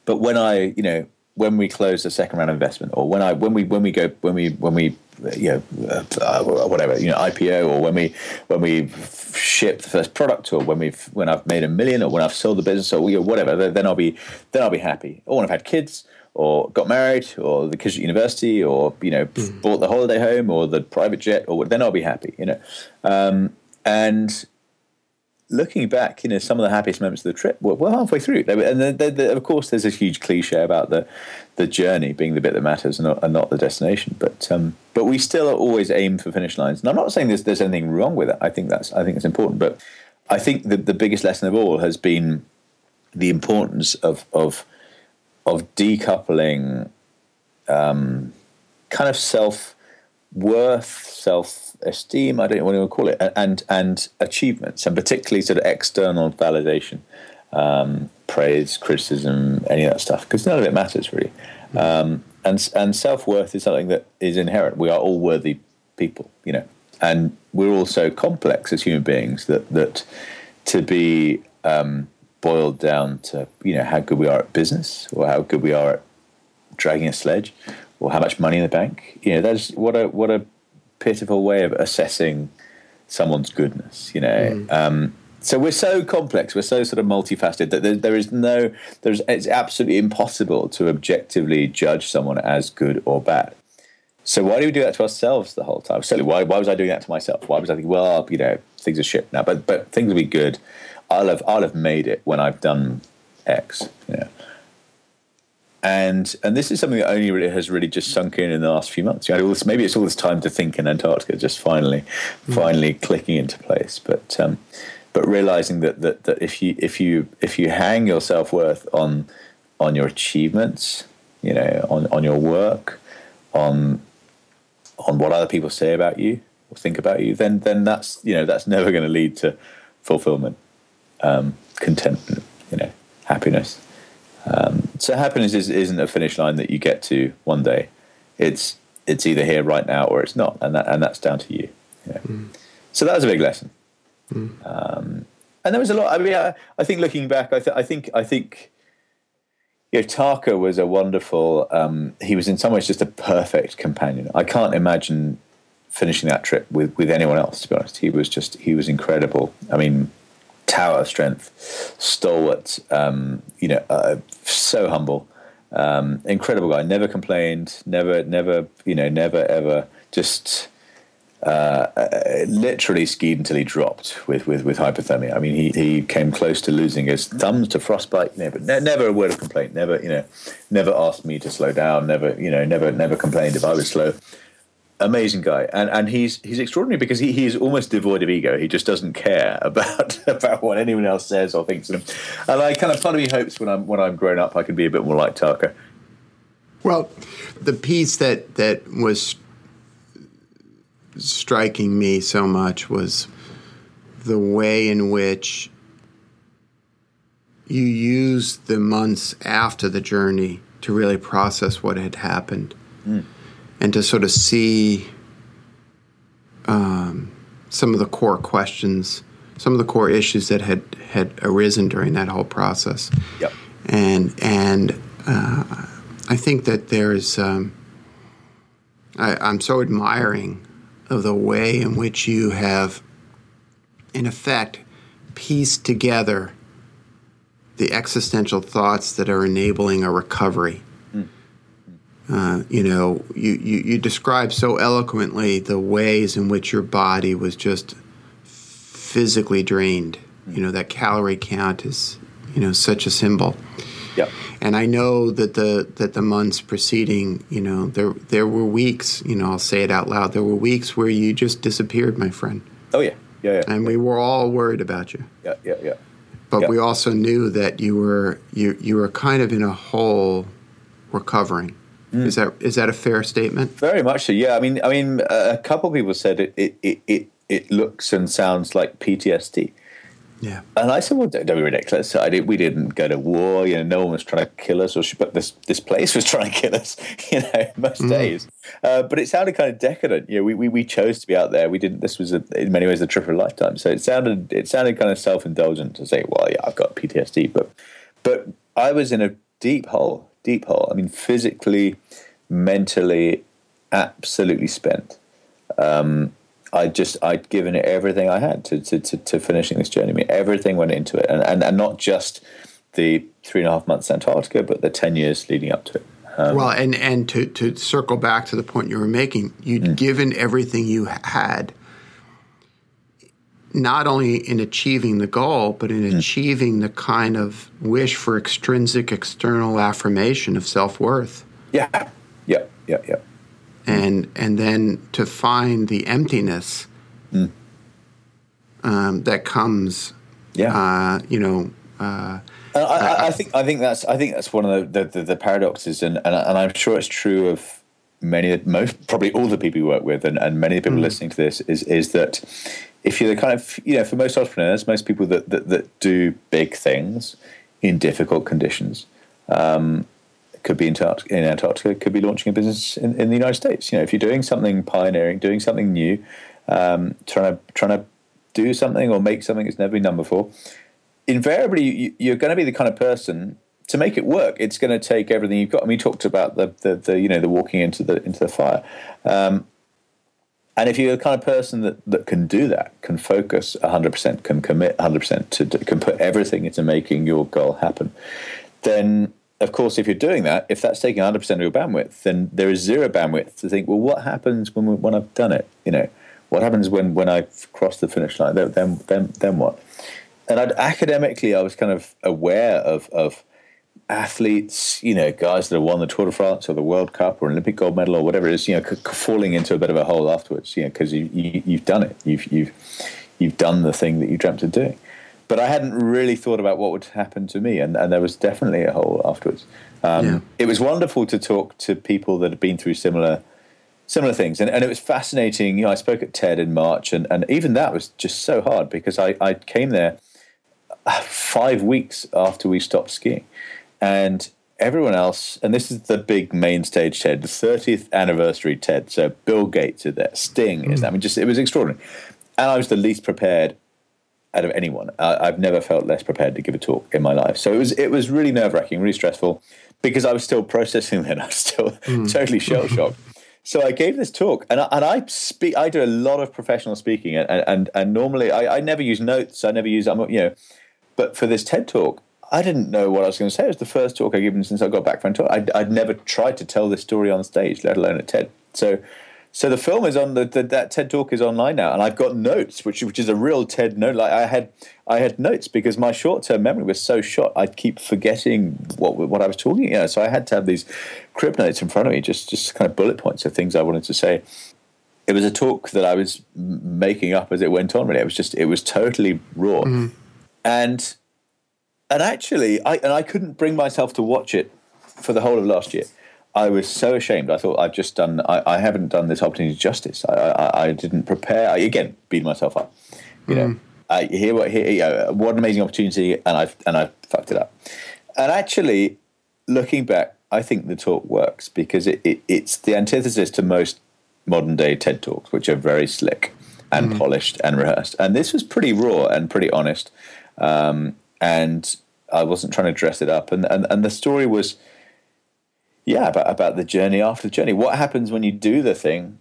but when I you know when we close the second round of investment, or when I when we when we go when we when we you know uh, whatever you know IPO, or when we when we ship the first product, or when we've when I've made a million, or when I've sold the business, or you know, whatever, then I'll be then I'll be happy. Or when I've had kids, or got married or the kids at university or you know mm. bought the holiday home or the private jet or then I'll be happy you know. Um, and looking back you know some of the happiest moments of the trip were, were halfway through. And the, the, the, of course there's a huge cliche about the the journey being the bit that matters and not, and not the destination. But um, but we still always aim for finish lines. And I'm not saying there's, there's anything wrong with it I think that's I think it's important. But I think that the biggest lesson of all has been the importance of of of decoupling um, kind of self worth, self esteem, I don't know what you call it, and and achievements, and particularly sort of external validation, um, praise, criticism, any of that stuff, because none of it matters really. Um, and and self worth is something that is inherent. We are all worthy people, you know, and we're all so complex as human beings that that to be um, boiled down to you know how good we are at business or how good we are at dragging a sledge or how much money in the bank. You know, that's what a what a pitiful way of assessing someone's goodness. You know. Mm. Um, so we're so complex, we're so sort of multifaceted that there, there is no, there's it's absolutely impossible to objectively judge someone as good or bad. So why do we do that to ourselves the whole time? Certainly, why why was I doing that to myself? Why was I thinking, well, you know, things are shit now, but but things will be good. I'll have I'll have made it when I've done X. You know. And and this is something that only really has really just sunk in in the last few months. You know, maybe it's all this time to think in Antarctica just finally, mm. finally clicking into place. But um, but realizing that, that that if you if you if you hang your self worth on on your achievements, you know, on on your work, on on what other people say about you or think about you, then then that's you know that's never going to lead to fulfillment um, contentment, you know, happiness. Um, so happiness is, isn't a finish line that you get to one day. It's it's either here right now or it's not, and that and that's down to you. you know? mm. So that was a big lesson. Mm. Um, and there was a lot. I mean, I, I think looking back, I, th- I think I think you know, Tarka was a wonderful. Um, he was in some ways just a perfect companion. I can't imagine finishing that trip with with anyone else. To be honest, he was just he was incredible. I mean, tower of strength, stalwart, um, you know, uh, so humble, um, incredible guy. Never complained, never, never, you know, never ever just uh, uh, literally skied until he dropped with, with, with hypothermia. I mean, he, he came close to losing his thumbs to frostbite, you know, but ne- never a word of complaint. Never, you know, never asked me to slow down. Never, you know, never never complained if I was slow. Amazing guy, and and he's he's extraordinary because he, he's almost devoid of ego. He just doesn't care *laughs* about about what anyone else says or thinks of him. And I kind of part of me hopes when I'm when I'm grown up, I can be a bit more like Tarka. Well, the piece that that was striking me so much was the way in which you used the months after the journey to really process what had happened mm. And to sort of see um, some of the core questions, some of the core issues that had, had arisen during that whole process. Yep. And, and uh, I think that there's, um, I, I'm so admiring of the way in which you have, in effect, pieced together the existential thoughts that are enabling a recovery. Uh, you know, you, you, you describe so eloquently the ways in which your body was just physically drained. You know, that calorie count is, you know, such a symbol. Yep. And I know that the that the months preceding, you know, there there were weeks, you know, I'll say it out loud. There were weeks where you just disappeared, my friend. Oh yeah, yeah, yeah. And we were all worried about you. Yeah, yeah, yeah. But yeah. we also knew that you were you you were kind of in a hole, recovering. Mm. Is that is that a fair statement? Very much so. Yeah. I mean, I mean, a couple of people said it it it it, it looks and sounds like PTSD. Yeah. And I said, well, don't, don't be ridiculous. I did, we didn't go to war. You know, no one was trying to kill us, or but this this place was *laughs* trying to kill us. *laughs* You know, most mm. days. Uh, but it sounded kind of decadent. You know, we, we, we chose to be out there. We didn't. This was a, in many ways the trip of a lifetime. So it sounded it sounded kind of self indulgent to say, well, yeah, I've got PTSD, but but I was in a deep hole, deep hole. I mean, physically, mentally, absolutely spent. Um, I just I'd given it everything I had to to, to, to finishing this journey. I mean, everything went into it, and, and and not just the three and a half months Antarctica, but the ten years leading up to it. Um, well, and and to to circle back to the point you were making, you'd mm. given everything you had, not only in achieving the goal, but in mm. achieving the kind of wish for extrinsic external affirmation of self worth. Yeah, yeah, yeah, yeah and and then to find the emptiness mm. um, that comes. Yeah, uh, you know. Uh, I, I, I, think I think that's I think that's one of the, the, the paradoxes, and, and and I'm sure it's true of many, most probably all the people you work with, and, and many people mm. listening to this is is that if you're the kind of you know for most entrepreneurs, most people that that, that do big things in difficult conditions, um, could be in, in Antarctica, could be launching a business in, in, the United States. You know, if you're doing something pioneering, doing something new, um, trying to trying to do something or make something that's never been done before, invariably you, are going to be the kind of person to make it work. It's going to take everything you've got. I mean, we talked about the, the, the you know the walking into the into the fire. Um, and if you're the kind of person that, that can do that, can focus 100%, can commit 100%, to, can put everything into making your goal happen, then of course, if you're doing that, if that's taking 100% of your bandwidth, then there is zero bandwidth to think, well, what happens when when I've done it? You know, what happens when when I've crossed the finish line? Then then then what? And I'd, academically, I was kind of aware of of athletes, you know, guys that have won the Tour de France or the World Cup or Olympic gold medal or whatever it is, you know, c- falling into a bit of a hole afterwards, you know, because you, you you've done it, you've you've you've done the thing that you dreamt of doing but I hadn't really thought about what would happen to me, and, and there was definitely a hole afterwards. Um, yeah. It was wonderful to talk to people that had been through similar similar things, and, and it was fascinating. You know, I spoke at TED in March, and, and even that was just so hard because I, I came there five weeks after we stopped skiing, and everyone else, and this is the big main stage TED, the 30th anniversary TED. So Bill Gates is there, Sting mm. is there. I mean, just it was extraordinary, and I was the least prepared out of anyone. I, have never felt less prepared to give a talk in my life. So it was it was really nerve wracking, really stressful, because I was still processing then. *laughs* I was still mm. totally shell shocked. so I gave this talk, and I, and I speak. I do a lot of professional speaking, and and and normally I, I never use notes. I never use. I'm you know, but for this TED talk. I didn't know what I was going to say. It was the first talk I'd given since I got back from tour. I'd, I'd never tried to tell this story on stage, let alone at TED. So, So the film is on the, the, that TED talk is online now, and I've got notes, which which is a real TED note. Like I had I had notes because my short term memory was so short, I'd keep forgetting what what I was talking. You know, so I had to have these crib notes in front of me, just just kind of bullet points of things I wanted to say. It was a talk that I was making up as it went on. Really, it was just it was totally raw, mm-hmm. and and actually, I and I couldn't bring myself to watch it for the whole of last year I was so ashamed. I thought I've just done. I, I haven't done this opportunity justice. I, I, I, didn't prepare. I, again, beat myself up. You know, mm. I hear what here. You know, what an amazing opportunity, and I've and I've fucked it up. And actually, looking back, I think the talk works because it, it it's the antithesis to most modern day TED talks, which are very slick and mm. polished and rehearsed. And this was pretty raw and pretty honest. Um, and I wasn't trying to dress it up. And and, and the story was yeah, about, about the journey after the journey. What happens when you do the thing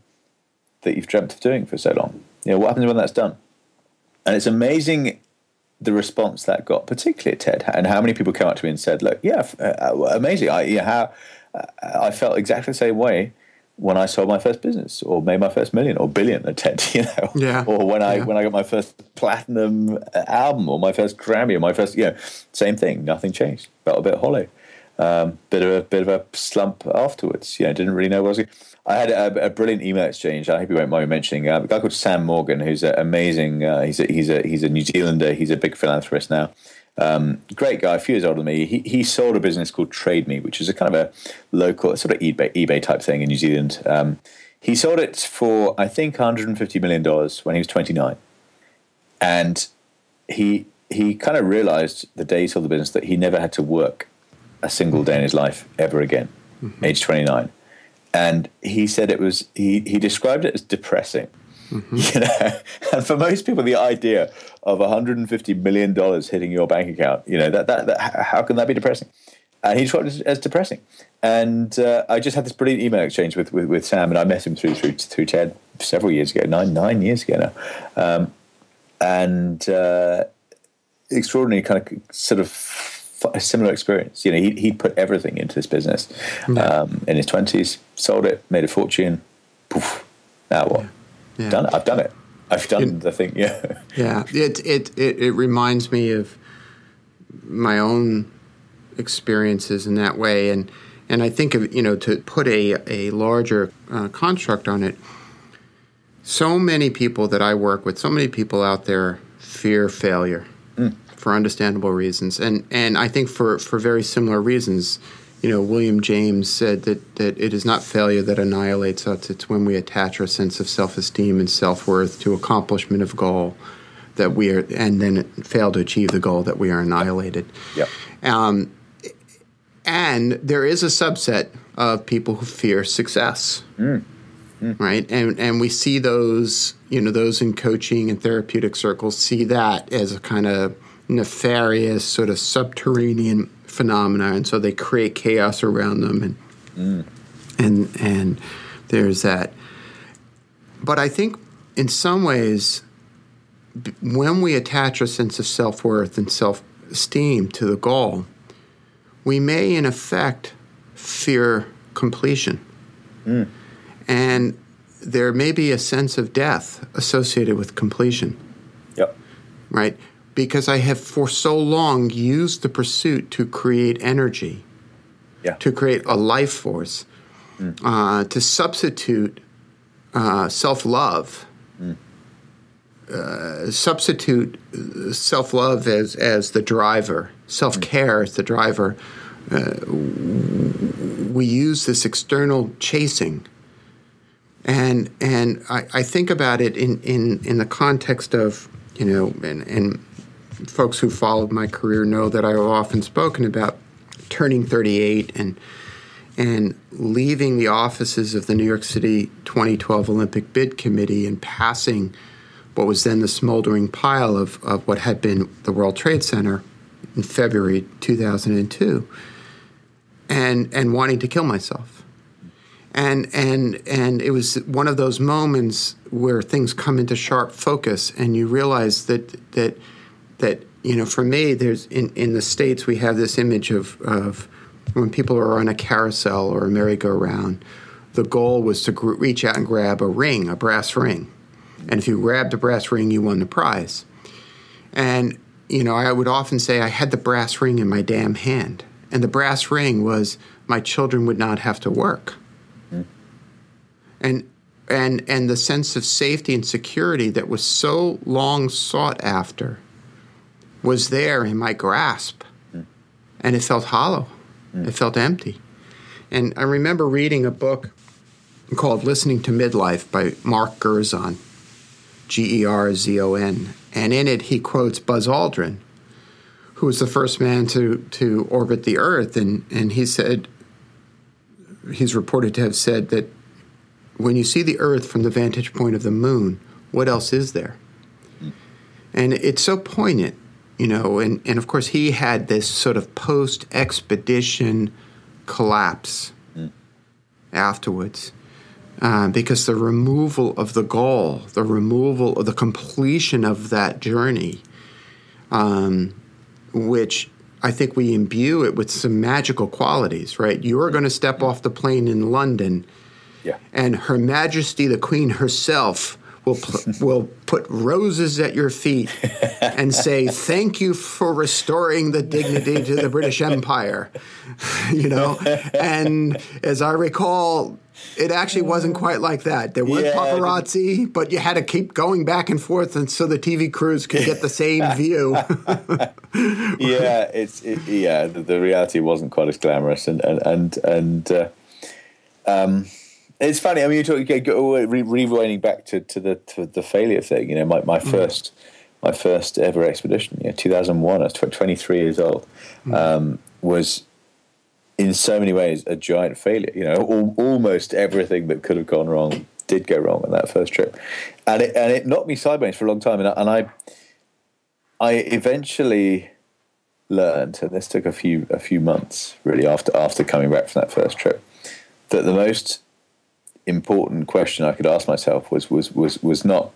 that you've dreamt of doing for so long? You know, what happens when that's done? And it's amazing the response that got, particularly at TED, and how many people came up to me and said, "Look, yeah, uh, amazing. I, yeah, how uh, I felt exactly the same way when I sold my first business, or made my first million or billion at *laughs* TED. You know, yeah. or when I yeah. when I got my first platinum album, or my first Grammy, or my first, you know, same thing. Nothing changed. Felt a bit hollow. Um, bit of a bit of a slump afterwards. You know, didn't really know what I was. I had a, a brilliant email exchange. I hope you won't mind mentioning uh, a guy called Sam Morgan, who's amazing. Uh, he's a, he's a he's a New Zealander. He's a big philanthropist now. Um, great guy, a few years older than me. He he sold a business called Trade Me, which is a kind of a local sort of eBay eBay type thing in New Zealand. Um, he sold it for I think 150 million dollars when he was 29, and he he kind of realized the day he sold the business that he never had to work a single day in his life ever again, mm-hmm. age 29. And he said it was, he, he described it as depressing. Mm-hmm. *laughs* You know, and for most people, the idea of 150 million dollars hitting your bank account, you know, that, that, that how can that be depressing? And he described it as depressing. And uh, I just had this brilliant email exchange with, with, with, Sam, and I met him through through through TED several years ago, nine nine years ago now, um, and uh, extraordinary kind of sort of a similar experience. You know, he he put everything into this business um, in his twenties, sold it, made a fortune. Poof. Now what? Yeah. Done it. I've done it. I've done it, the thing. Yeah. Yeah. It, it it it reminds me of my own experiences in that way, and and I think of you know to put a a larger uh, construct on it. So many people that I work with, so many people out there fear failure. Mm for understandable reasons, and and I think for for very similar reasons. You know, William James said that that it is not failure that annihilates us; it's when we attach our sense of self esteem and self worth to accomplishment of goal that we are, and then fail to achieve the goal that we are annihilated. Yep. Um, and there is a subset of people who fear success. Mm. Mm. Right, and and we see those, you know, those in coaching and therapeutic circles see that as a kind of nefarious sort of subterranean phenomena, and so they create chaos around them, and mm. and and there's that. But I think in some ways, when we attach a sense of self worth and self esteem to the goal, we may in effect fear completion. Mm. And there may be a sense of death associated with completion. Yep. Right? Because I have for so long used the pursuit to create energy, yeah. to create a life force, mm. uh, to substitute uh, self love. Mm. Uh, substitute self love as, as the driver, self care mm. as the driver. Uh, we use this external chasing. And, and I, I think about it in, in, in the context of, you know, and, and folks who followed my career know that I've often spoken about turning 38 and and leaving the offices of the New York City 2012 Olympic Bid Committee and passing what was then the smoldering pile of, of what had been the World Trade Center in February 2002 and and wanting to kill myself. And and and it was one of those moments where things come into sharp focus and you realize that that that you know for me there's in, in the states we have this image of, of when people are on a carousel or a merry-go-round the goal was to gr- reach out and grab a ring, a brass ring. And if you grabbed the brass ring, you won the prize. And, you know, I would often say I had the brass ring in my damn hand. And the brass ring was my children would not have to work. And and and the sense of safety and security that was so long sought after was there in my grasp. Mm. And it felt hollow. Mm. It felt empty. And I remember reading a book called Listening to Midlife by Mark Gerzon, G E R Z O N. And in it, he quotes Buzz Aldrin, who was the first man to, to orbit the Earth. And, and he said, he's reported to have said that when you see the Earth from the vantage point of the moon, what else is there? And it's so poignant, you know. And, and of course, he had this sort of post expedition collapse mm. afterwards. Uh, because the removal of the goal, the removal of the completion of that journey, um, which I think we imbue it with some magical qualities, right? You're going to step off the plane in London, yeah. and Her Majesty the Queen herself will pl- *laughs* will put roses at your feet and say thank you for restoring the dignity to the British Empire. *laughs* you know, and as I recall, it actually wasn't quite like that. There was yeah, paparazzi, but you had to keep going back and forth, and so the TV crews could get the same *laughs* view. yeah, it's it, yeah. The, the, reality wasn't quite as glamorous, and and and and. Uh, um, it's funny. I mean, you're talking rewinding back to, to the to the failure thing. You know, my, my mm. first my first ever expedition, you know, 2001. I was 23 years old. Mm. Um, was in so many ways a giant failure. You know, all, almost everything that could have gone wrong did go wrong on that first trip, and it and it knocked me sideways for a long time. And I, and I, I eventually learned, and this took a few a few months really after after coming back from that first trip, that the most important question I could ask myself was was was was not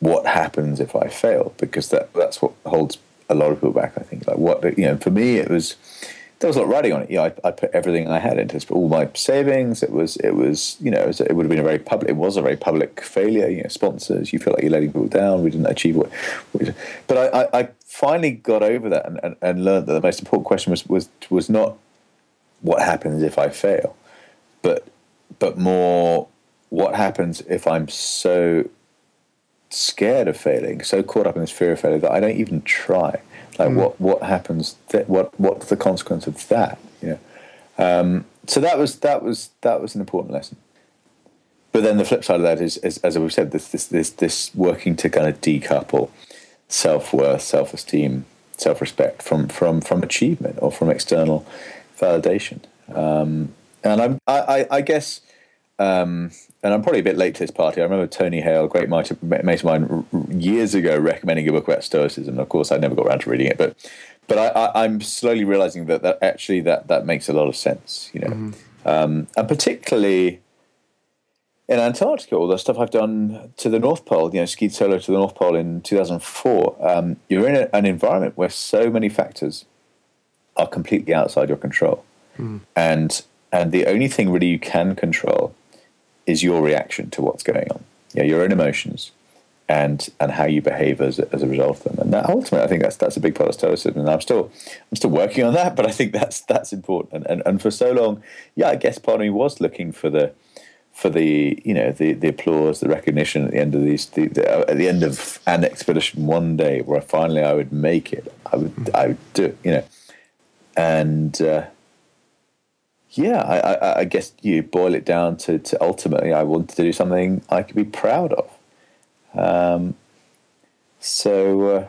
what happens if I fail because that that's what holds a lot of people back. I think like what you know for me it was there was a lot riding on it. You know, I, I put everything I had into all my savings. It was it was you know it, was, it, would have been a very public. It was a very public failure. You know, sponsors. You feel like you're letting people down. We didn't achieve what. what but I, I, I, finally got over that and, and, and learned that the most important question was was was not what happens if I fail, but but more what happens if I'm so scared of failing, so caught up in this fear of failure that I don't even try. Like mm. what what happens? Th- what what's the consequence of that? You know. Um, so that was that was that was an important lesson. But then the flip side of that is, is as we've said, this this this this working to kind of decouple self worth, self esteem, self respect from from from achievement or from external validation. Um, and I'm, I, I guess um, and I'm probably a bit late to this party. I remember Tony Hale, great mate of mine, years ago recommending a book about Stoicism. Of course, I never got around to reading it, but but I, am slowly realizing that, that actually that that makes a lot of sense. You know, mm-hmm. um, and particularly in Antarctica, all the stuff I've done to the North Pole, you know, skied solo to the North Pole in 2004. Um, you're in a, an environment where so many factors are completely outside your control, mm. and and the only thing really you can control is your reaction to what's going on. Yeah, your own emotions and and how you behave as, as a result of them. And that ultimately, I think that's that's a big part of stoicism. And I'm still I'm still working on that, *laughs* but I think that's that's important. And and, and for so long, yeah, I guess part of me was looking for the for the you know the the applause, the recognition at the end of these the, the, at the end of an expedition one day where finally I would make it. I would I would do it, you know, and. Uh, yeah, I, I, I, guess you boil it down to, to ultimately, I wanted to do something I could be proud of. Um, so, uh,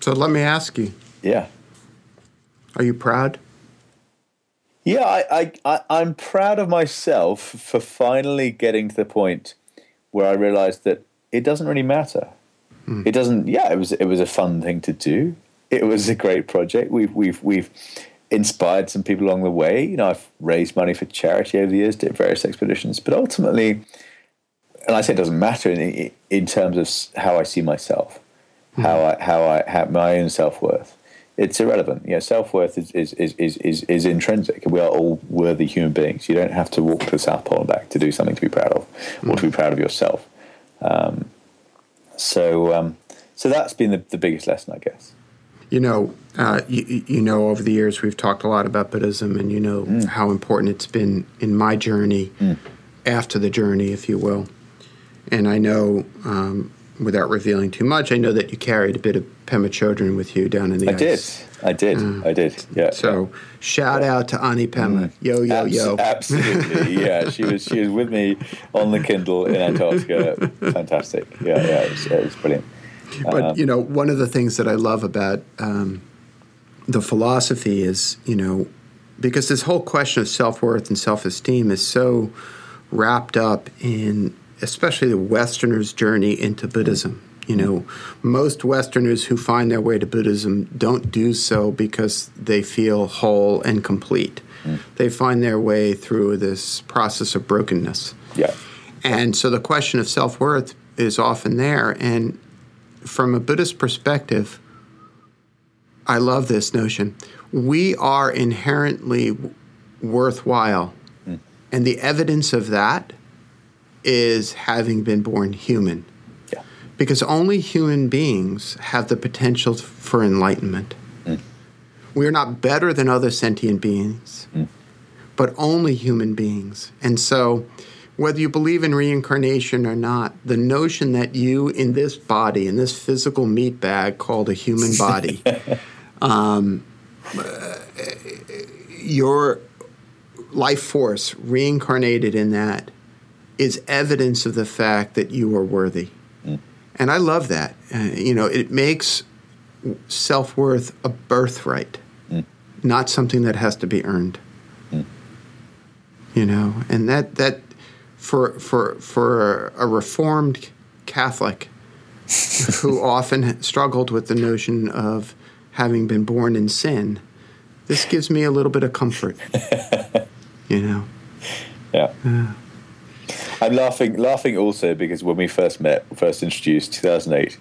so let me ask you. Yeah. Are you proud? Yeah, I, I, I, am proud of myself for finally getting to the point where I realized that it doesn't really matter. Mm. It doesn't. Yeah, it was it was a fun thing to do. It was a great project. We've we've we've inspired some people along the way. You know, I've raised money for charity over the years, did various expeditions, but ultimately, and I say it doesn't matter in, in terms of how I see myself, mm-hmm. how I how I have my own self worth. it's irrelevant. You know, self worth is is, is, is, is is intrinsic. We are all worthy human beings. You don't have to walk to the South Pole and back to do something to be proud of, or to be proud of yourself. Um, so um, so that's been the, the biggest lesson, I guess. You know, uh, you, you, know, over the years we've talked a lot about Buddhism, and you know mm. how important it's been in my journey, mm. after the journey, if you will. And I know, um, without revealing too much, I know that you carried a bit of Pema Chodron with you down in the I ice. did. I did. Uh, I did. Yeah. So yeah. shout out to Ani Pema. Mm. Yo yo Abs- yo. Absolutely. *laughs* yeah. She was she was with me on the Kindle in Antarctica. Fantastic. Yeah. Yeah. It was, it was brilliant. But uh-huh. you know, one of the things that I love about um, the philosophy is, you know, because this whole question of self worth and self esteem is so wrapped up in, especially the Westerners' journey into Buddhism. You know, most Westerners who find their way to Buddhism don't do so because they feel whole and complete. Mm. They find their way through this process of brokenness. Yeah. And so the question of self worth is often there. And from a Buddhist perspective, I love this notion. We are inherently worthwhile. Mm. And the evidence of that is having been born human. Yeah. Because only human beings have the potential for enlightenment. Mm. We are not better than other sentient beings, mm. but only human beings. And so whether you believe in reincarnation or not, the notion that you in this body, in this physical meat bag called a human body, *laughs* um, uh, your life force reincarnated in that is evidence of the fact that you are worthy. Mm. And I love that. Uh, you know, it makes self worth a birthright, mm. not something that has to be earned. Mm. You know, and that that for for for a reformed Catholic who *laughs* often struggled with the notion of having been born in sin, this gives me a little bit of comfort. you know. Yeah. yeah. I'm laughing laughing also because when we first met, first introduced, 2008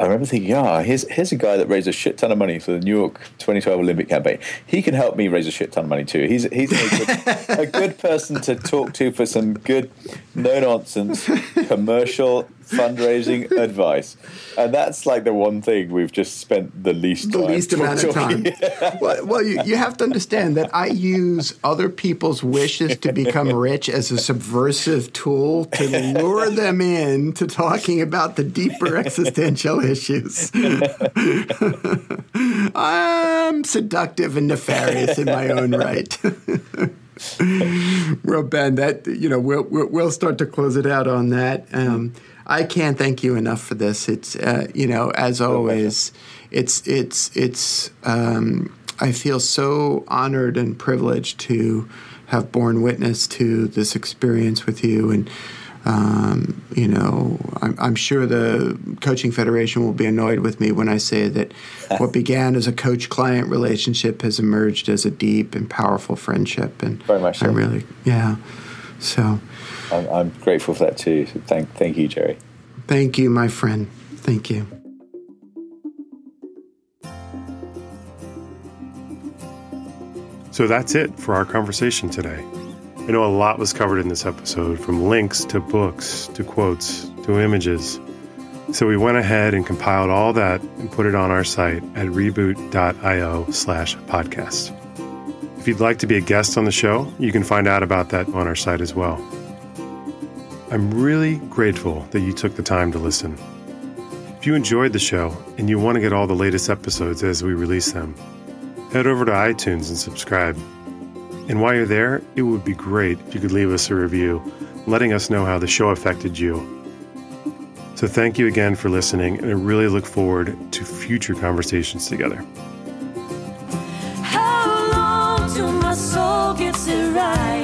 I remember thinking, yeah, here's here's a guy that raised a shit ton of money for the New York 2012 Olympic campaign. He can help me raise a shit ton of money too. He's he's a good, a good *laughs* person to talk to for some good, no nonsense commercial fundraising *laughs* advice. And that's like the one thing we've just spent the least the least amount of time. *laughs* well, well you, you have to understand that I use other people's wishes to become *laughs* rich as a subversive tool to lure them in to talking about the deeper existential issues. I'm seductive and nefarious in my own right. well, Ben, that you know, we'll we'll start to close it out on that. Um, I can't thank you enough for this. It's uh, you know, as always, it's it's it's. Um, I feel so honored and privileged to have borne witness to this experience with you and. Um, you know, I'm, I'm, sure the Coaching Federation will be annoyed with me when I say that *laughs* what began as a coach client relationship has emerged as a deep and powerful friendship. And Very much so. I'm really, yeah. So I'm, I'm grateful for that too. So thank, thank you, Jerry. Thank you, my friend. Thank you. So that's it for our conversation today. I know a lot was covered in this episode, from links to books to quotes to images. So we went ahead and compiled all that and put it on our site at reboot.io slash podcast. If you'd like to be a guest on the show, you can find out about that on our site as well. I'm really grateful that you took the time to listen. If you enjoyed the show and you want to get all the latest episodes as we release them, head over to iTunes and subscribe. And while you're there, it would be great if you could leave us a review, letting us know how the show affected you. So thank you again for listening, and I really look forward to future conversations together. right.